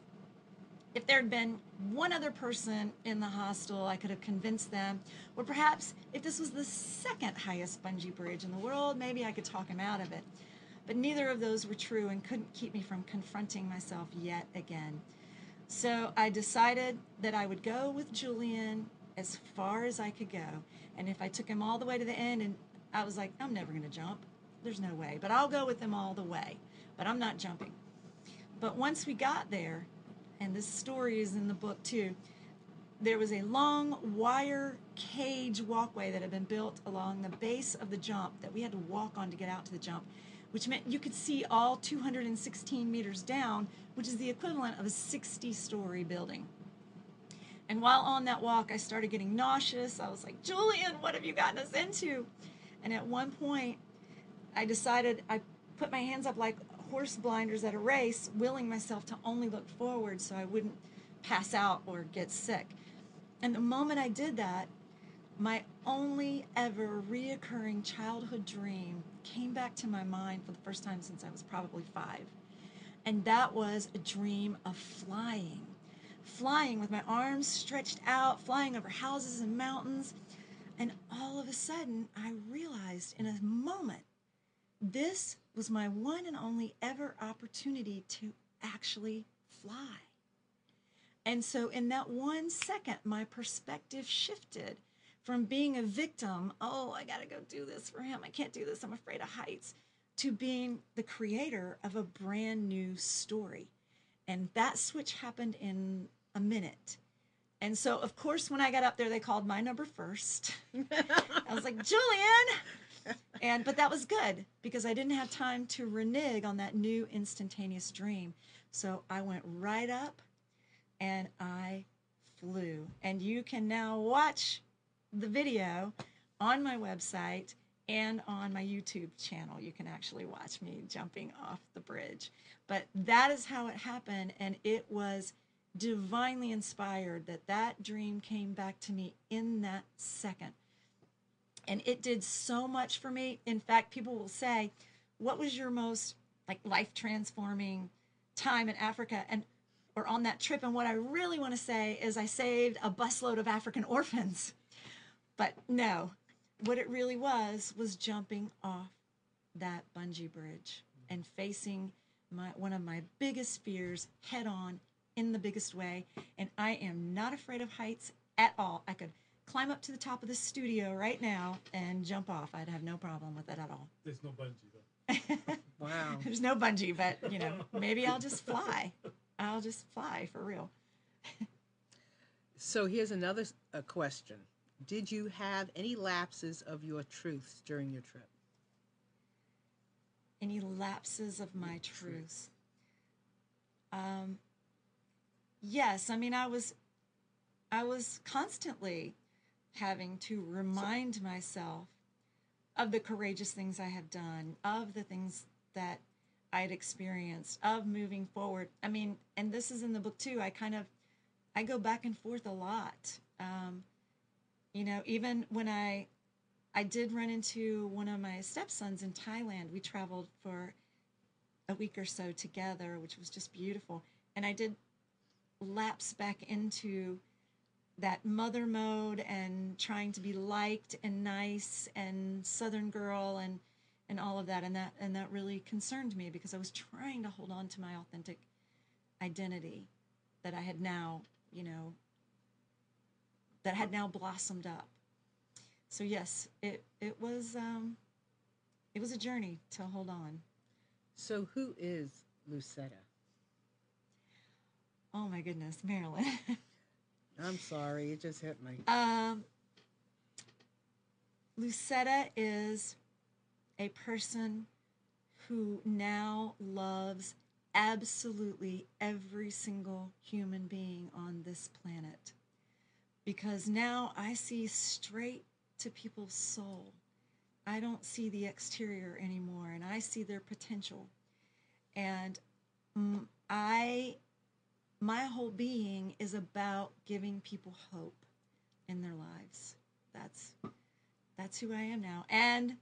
If there had been one other person in the hostel, I could have convinced them. Or perhaps if this was the second highest bungee bridge in the world, maybe I could talk him out of it. But neither of those were true and couldn't keep me from confronting myself yet again. So I decided that I would go with Julian as far as I could go. And if I took him all the way to the end, and I was like, I'm never going to jump. There's no way. But I'll go with him all the way. But I'm not jumping. But once we got there, and this story is in the book too, there was a long wire cage walkway that had been built along the base of the jump that we had to walk on to get out to the jump which meant you could see all 216 meters down, which is the equivalent of a 60 story building. And while on that walk, I started getting nauseous. I was like, Julian, what have you gotten us into? And at one point, I decided I put my hands up like horse blinders at a race, willing myself to only look forward so I wouldn't pass out or get sick. And the moment I did that, my only ever reoccurring childhood dream came back to my mind for the first time since I was probably five. And that was a dream of flying. Flying with my arms stretched out, flying over houses and mountains. And all of a sudden, I realized in a moment, this was my one and only ever opportunity to actually fly. And so, in that one second, my perspective shifted from being a victim, oh, I got to go do this for him. I can't do this. I'm afraid of heights, to being the creator of a brand new story. And that switch happened in a minute. And so, of course, when I got up there, they called my number first. (laughs) I was like, Julian. And but that was good because I didn't have time to renege on that new instantaneous dream. So I went right up and I flew. And you can now watch the video on my website and on my YouTube channel. You can actually watch me jumping off the bridge. But that is how it happened. And it was divinely inspired that that dream came back to me in that second. And it did so much for me. In fact, people will say, What was your most like life transforming time in Africa? And or on that trip. And what I really want to say is I saved a busload of African (laughs) orphans but no, what it really was was jumping off that bungee bridge and facing my one of my biggest fears head on in the biggest way. And I am not afraid of heights at all. I could climb up to the top of the studio right now and jump off. I'd have no problem with it at all. There's no bungee though. (laughs) Wow. (laughs) There's no bungee, but you know, maybe I'll just fly. I'll just fly for real. So here's another s- a question. Did you have any lapses of your truths during your trip? Any lapses of my truths? Um, yes, I mean, I was, I was constantly having to remind myself of the courageous things I have done, of the things that I had experienced, of moving forward. I mean, and this is in the book too. I kind of, I go back and forth a lot. Um, you know, even when I, I did run into one of my stepsons in Thailand. We traveled for a week or so together, which was just beautiful. And I did lapse back into that mother mode and trying to be liked and nice and southern girl and and all of that and that and that really concerned me because I was trying to hold on to my authentic identity that I had now, you know, that had now blossomed up. So yes, it it was um it was a journey to hold on. So who is Lucetta? Oh my goodness, Marilyn. (laughs) I'm sorry, it just hit me. Um, Lucetta is a person who now loves absolutely every single human being on this planet. Because now I see straight to people's soul. I don't see the exterior anymore, and I see their potential. And I my whole being is about giving people hope in their lives. That's that's who I am now. And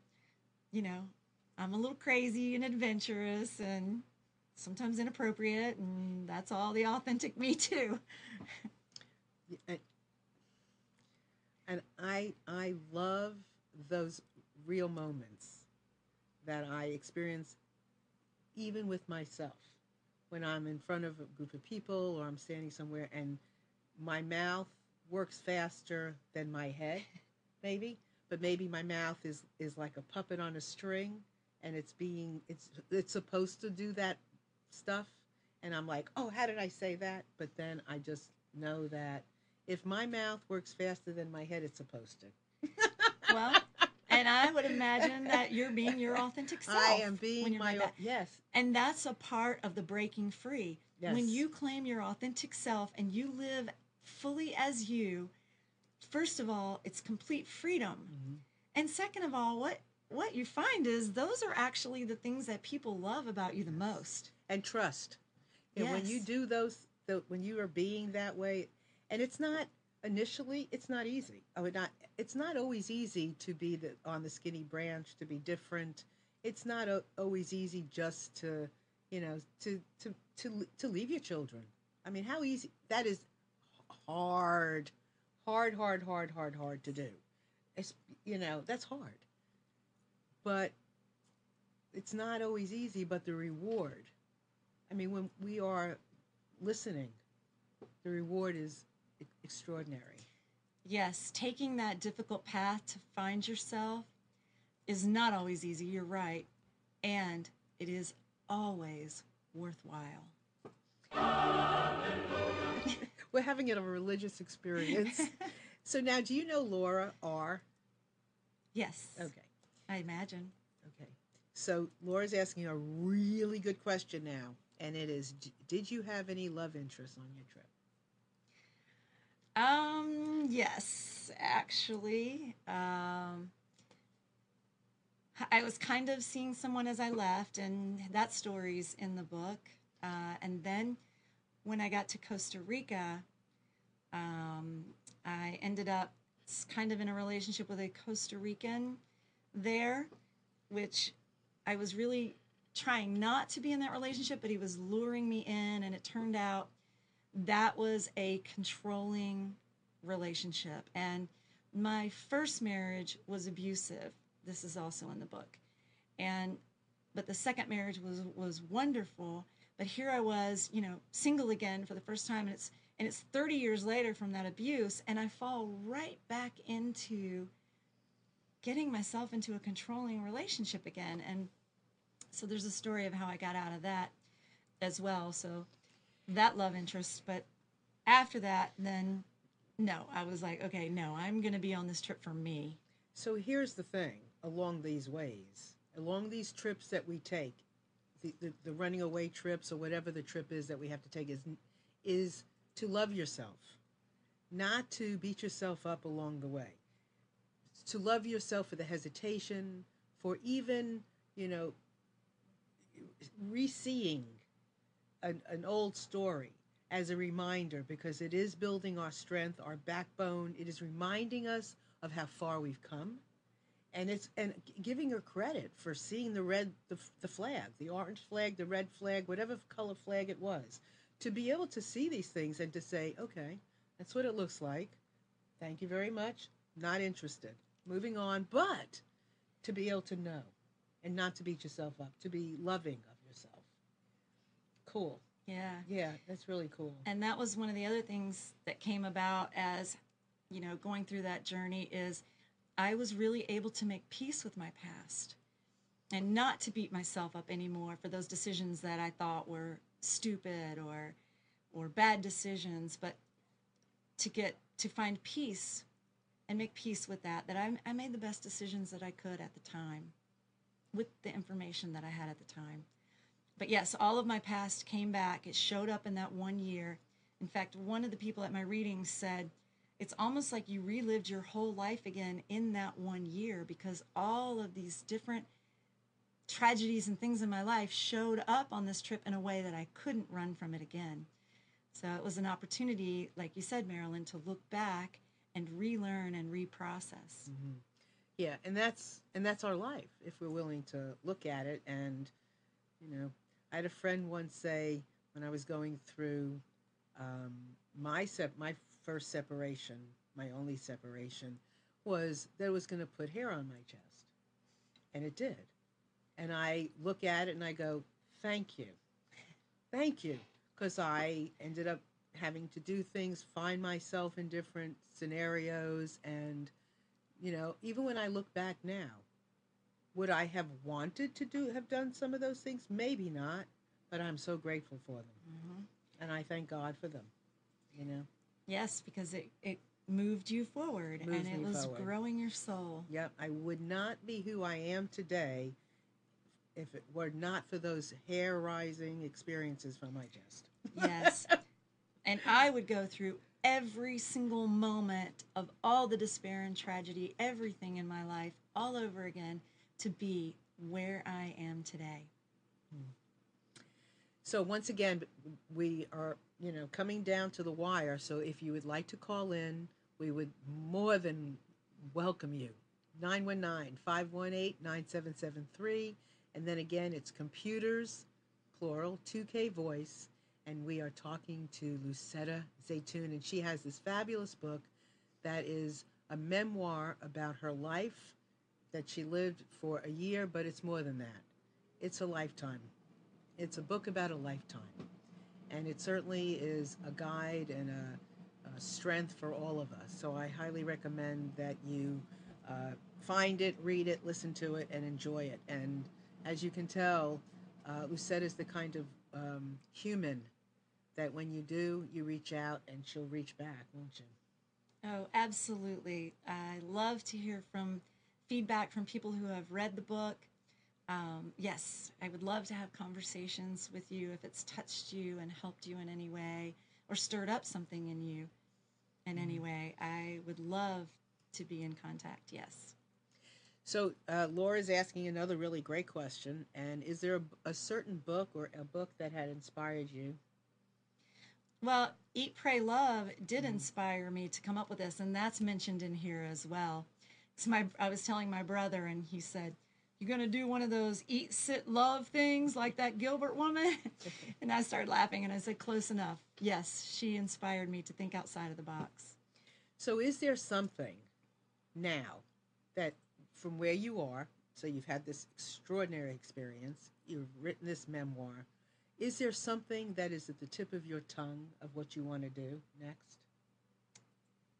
you know, I'm a little crazy and adventurous and sometimes inappropriate and that's all the authentic me (laughs) too. And- And I I love those real moments that I experience even with myself when I'm in front of a group of people or I'm standing somewhere and my mouth works faster than my head (laughs) maybe but maybe my mouth is is like a puppet on a string and it's being it's it's supposed to do that stuff. And I'm like oh how did I say that? But then I just know that if my mouth works faster than my head it's supposed to. (laughs) Well, and I would imagine that you're being your authentic self. (laughs) I am being my like that. yes And that's a part of the breaking free. Yes. When you claim your authentic self and you live fully as you, first of all, it's complete freedom. Mm-hmm. And second of all, what what you find is those are actually the things that people love about you the most. and trust. And when you do those, the, when you are being that way, and it's not initially, it's not easy. Oh, it not. It's not always easy to be the on the skinny branch to be different. It's not a, always easy just to, you know, to to to to leave your children. I mean, how easy that is. Hard, hard, hard, hard, hard, hard to do. It's you know that's hard, but it's not always easy. But the reward I mean, when we are listening, the reward is extraordinary. Yes, taking that difficult path to find yourself is not always easy, you're right. And it is always worthwhile. (laughs) We're having a religious experience. (laughs) so now, do you know Laura R? Yes. Okay, I imagine. okay. So Laura's asking a really good question now, and it is: Did you have any love interests on your trip? Um, yes, actually. Um, I was kind of seeing someone as I left, and that story's in the book. Uh, and then when I got to Costa Rica, um, I ended up kind of in a relationship with a Costa Rican there, which I was really trying not to be in that relationship, but he was luring me in, and it turned out that was a controlling relationship. And my first marriage was abusive. This is also in the book. And but the second marriage was was wonderful. But here I was, you know, single again for the first time and it's and it's 30 years later from that abuse and I fall right back into getting myself into a controlling relationship again and So there's a story of how I got out of that as well. So that love interest. But after that, then no, I was like, okay, no, I'm going to be on this trip for me. So here's the thing along these ways, along these trips that we take, the, the, the running away trips or whatever the trip is that we have to take is, is to love yourself, not to beat yourself up along the way. To love yourself for the hesitation, for even, you know, re-seeing an, an old story as a reminder because it is building our strength, our backbone. It is reminding us of how far we've come. And it's and giving her credit for seeing the red the, the flag, the orange flag, the red flag, whatever color flag it was, to be able to see these things and to say, okay, that's what it looks like. Thank you very much. Not interested. Moving on, but to be able to know and not to beat yourself up, to be loving. Cool. Yeah. Yeah, that's really cool. And that was one of the other things that came about as, you know, going through that journey is I was really able to make peace with my past and not to beat myself up anymore for those decisions that I thought were stupid or or bad decisions, but to get to find peace and make peace with that that I, I made the best decisions that I could at the time with the information that I had at the time but yes, all of my past came back. It showed up in that one year. In fact, one of the people at my reading said, it's almost like you relived your whole life again in that one year because all of these different tragedies and things in my life showed up on this trip in a way that I couldn't run from it again. So it was an opportunity, like you said, Marilyn, to look back and relearn and reprocess. Mm-hmm. Yeah, and that's and that's our life if we're willing to look at it and you know I had a friend once say when I was going through um, my sep- my first separation, my only separation, was that it was going to put hair on my chest, and it did. And I look at it and I go, "Thank you, thank you," because I ended up having to do things, find myself in different scenarios, and you know, even when I look back now, would I have wanted to do have done some of those things? Maybe not, but I'm so grateful for them, mm-hmm. and I thank God for them. You know. Yes, because it it moved you forward Moves and it was forward. growing your soul. Yep, I would not be who I am today if it were not for those hair rising experiences from my chest. Yes. (laughs) and I would go through every single moment of all the despair and tragedy, everything in my life, all over again to be where I am today. Hmm. So once again, we are, you know, coming down to the wire. So if you would like to call in, we would more than welcome you. 919-518-9773. And then again, it's computers, plural, 2K voice. And we are talking to Lucetta Zaytoun, and she has this fabulous book that is a memoir about her life that she lived for a year, but it's more than that. It's a lifetime. It's a book about a lifetime. And it certainly is a guide and a, a strength for all of us. So I highly recommend that you uh, find it, read it, listen to it, and enjoy it. And as you can tell, uh, Lucette is the kind of um, human that when you do, you reach out and she'll reach back, won't you? Oh, absolutely. I love to hear from feedback from people who have read the book. Um, yes, I would love to have conversations with you if it's touched you and helped you in any way or stirred up something in you in any way. I would love to be in contact. Yes. So uh, is asking another really great question. And is there a, a certain book or a book that had inspired you? Well, Eat, Pray, Love did inspire me to come up with this, and that's mentioned in here as well. So my, I was telling my brother, and he said, "You're gonna do one of those eat, sit, love things like that Gilbert woman?" (laughs) and I started laughing, and I said, "Close enough." Yes, she inspired me to think outside of the box. So is there something now that from where you are, so you've had this extraordinary experience, you've written this memoir, is there something that is at the tip of your tongue of what you want to do next?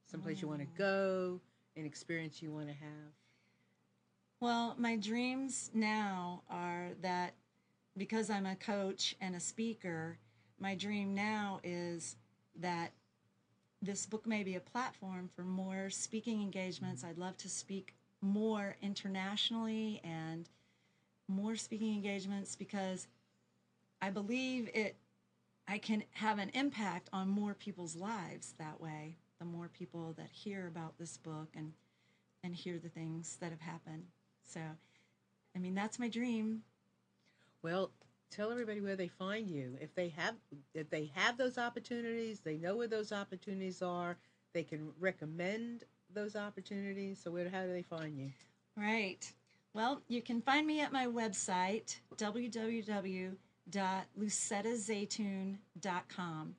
Someplace you want to um. go, an experience you want to have? Well, my dreams now are that because I'm a coach and a speaker, my dream now is that this book may be a platform for more speaking engagements. I'd love to speak more internationally and more speaking engagements because I believe it I can have an impact on more people's lives that way. The more people that hear about this book and and hear the things that have happened. So, I mean, that's my dream. Well, tell everybody where they find you. If they have if they have those opportunities, they know where those opportunities are. They can recommend those opportunities. So where how do they find you? Right. Well, you can find me at my website, www.lucettazaytoun.com.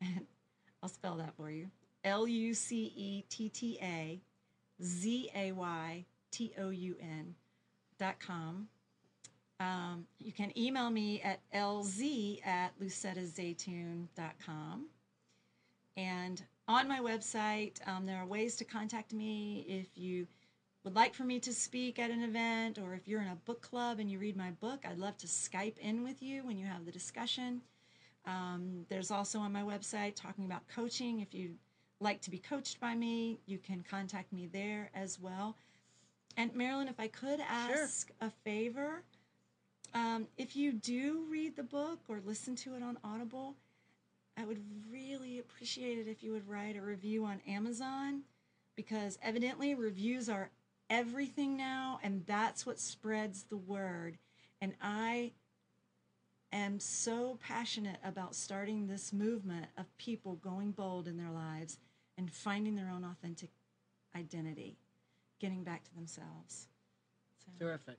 And (laughs) I'll spell that for you. L U C E T T A Z A Y T O U N dot com. Um, you can email me at lz at lucettazaytoun.com. And on my website, um, there are ways to contact me if you would like for me to speak at an event or if you're in a book club and you read my book. I'd love to Skype in with you when you have the discussion. Um, there's also on my website talking about coaching. If you'd like to be coached by me, you can contact me there as well. And Marilyn, if I could ask a favor, um, if you do read the book or listen to it on Audible, I would really appreciate it if you would write a review on Amazon because evidently reviews are everything now and that's what spreads the word. And I am so passionate about starting this movement of people going bold in their lives and finding their own authentic identity, getting back to themselves. So. Terrific.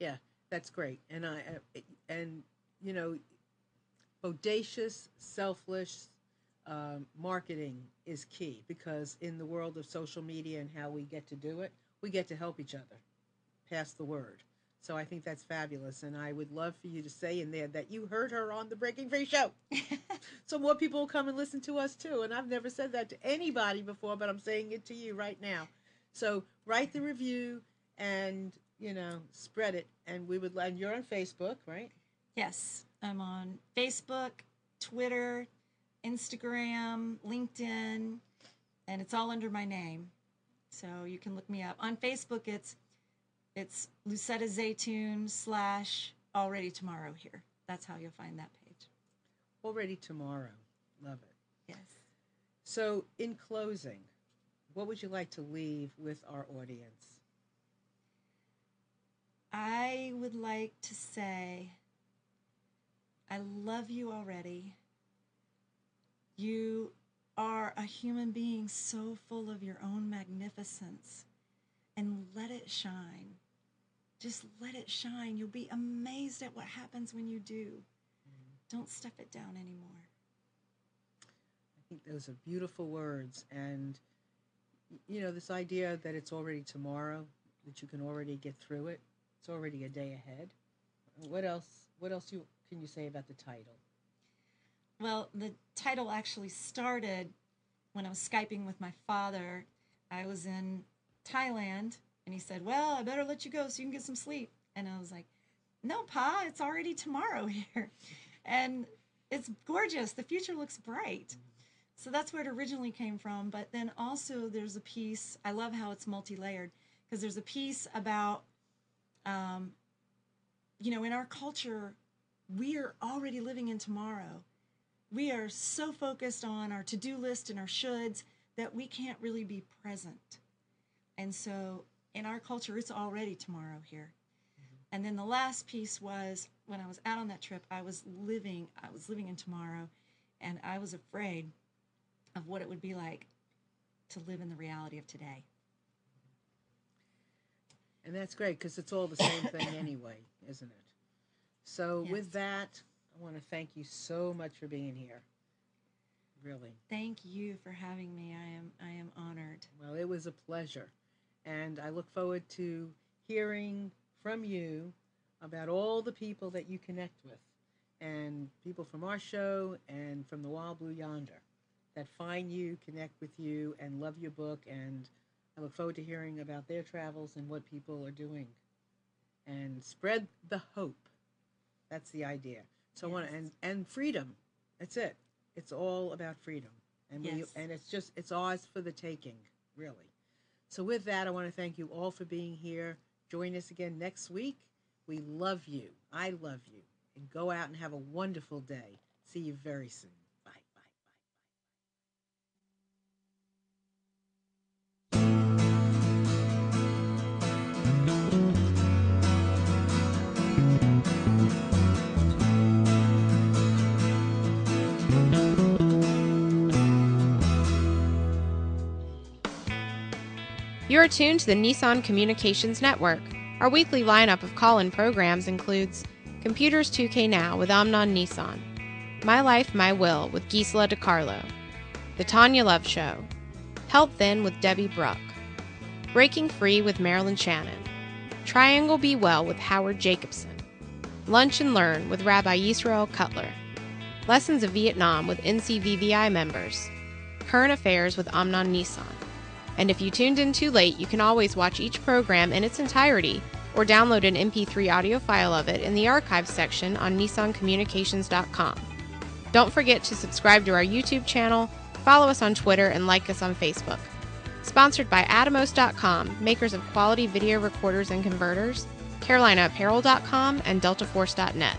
Yeah, that's great. And I uh, and you know, audacious, selfless um, marketing is key because in the world of social media and how we get to do it, we get to help each other, pass the word. So I think that's fabulous, and I would love for you to say in there that you heard her on the Breaking Free show, (laughs) so more people will come and listen to us too. And I've never said that to anybody before, but I'm saying it to you right now. So write the review and you know spread it, and we would. And you're on Facebook, right? Yes, I'm on Facebook, Twitter, Instagram, LinkedIn, and it's all under my name. So you can look me up. On Facebook, it's it's Lucetta Zaytoun slash Already Tomorrow here. That's how you'll find that page. Already tomorrow. Love it. Yes. So, in closing, what would you like to leave with our audience? I would like to say, I love you already. You are a human being so full of your own magnificence, and let it shine. Just let it shine. You'll be amazed at what happens when you do. Mm-hmm. Don't stuff it down anymore. I think those are beautiful words. And, you know, this idea that it's already tomorrow, that you can already get through it, it's already a day ahead. What else? What else you, can you say about the title? Well, the title actually started when I was Skyping with my father. I was in Thailand and he said, Well, I better let you go so you can get some sleep. And I was like, No, Pa, it's already tomorrow (laughs) here. And it's gorgeous. The future looks bright. So that's where it originally came from. But then also, there's a piece, I love how it's multi layered, because there's a piece about, um, you know, in our culture, we are already living in tomorrow. We are so focused on our to do list and our shoulds that we can't really be present. And so in our culture, it's already tomorrow here. Mm-hmm. And then the last piece was when I was out on that trip, I was living, I was living in tomorrow, and I was afraid of what it would be like to live in the reality of today. And that's great because it's all the same thing (coughs) anyway, isn't it? So, yes. with that, I want to thank you so much for being here. Really. Thank you for having me. I am I am honored. Well, it was a pleasure. And I look forward to hearing from you about all the people that you connect with and people from our show and from the Wild Blue Yonder that find you, connect with you, and love your book. And I look forward to hearing about their travels and what people are doing. And spread the hope That's the idea. So I want Yes. and and freedom. That's it. It's all about freedom, and we Yes. and it's just it's ours for the taking, really. So with that, I want to thank you all for being here. Join us again next week. We love you. I love you. And go out and have a wonderful day. See you very soon. You are tuned to the Nissan Communications Network. Our weekly lineup of call in programs includes Computers 2K Now with Amnon Nissan, My Life, My Will with Gisela DiCarlo, The Tanya Love Show, Health Then with Debbie Bruck, Breaking Free with Marilyn Shannon, Triangle Be Well with Howard Jacobson, Lunch and Learn with Rabbi Yisrael Cutler, Lessons of Vietnam with NCVVI members, Current Affairs with Amnon Nissan. And if you tuned in too late, you can always watch each program in its entirety or download an MP3 audio file of it in the archives section on nissancommunications.com. Don't forget to subscribe to our YouTube channel, follow us on Twitter, and like us on Facebook. Sponsored by Atomos.com, makers of quality video recorders and converters, CarolinaApparel.com, and DeltaForce.net.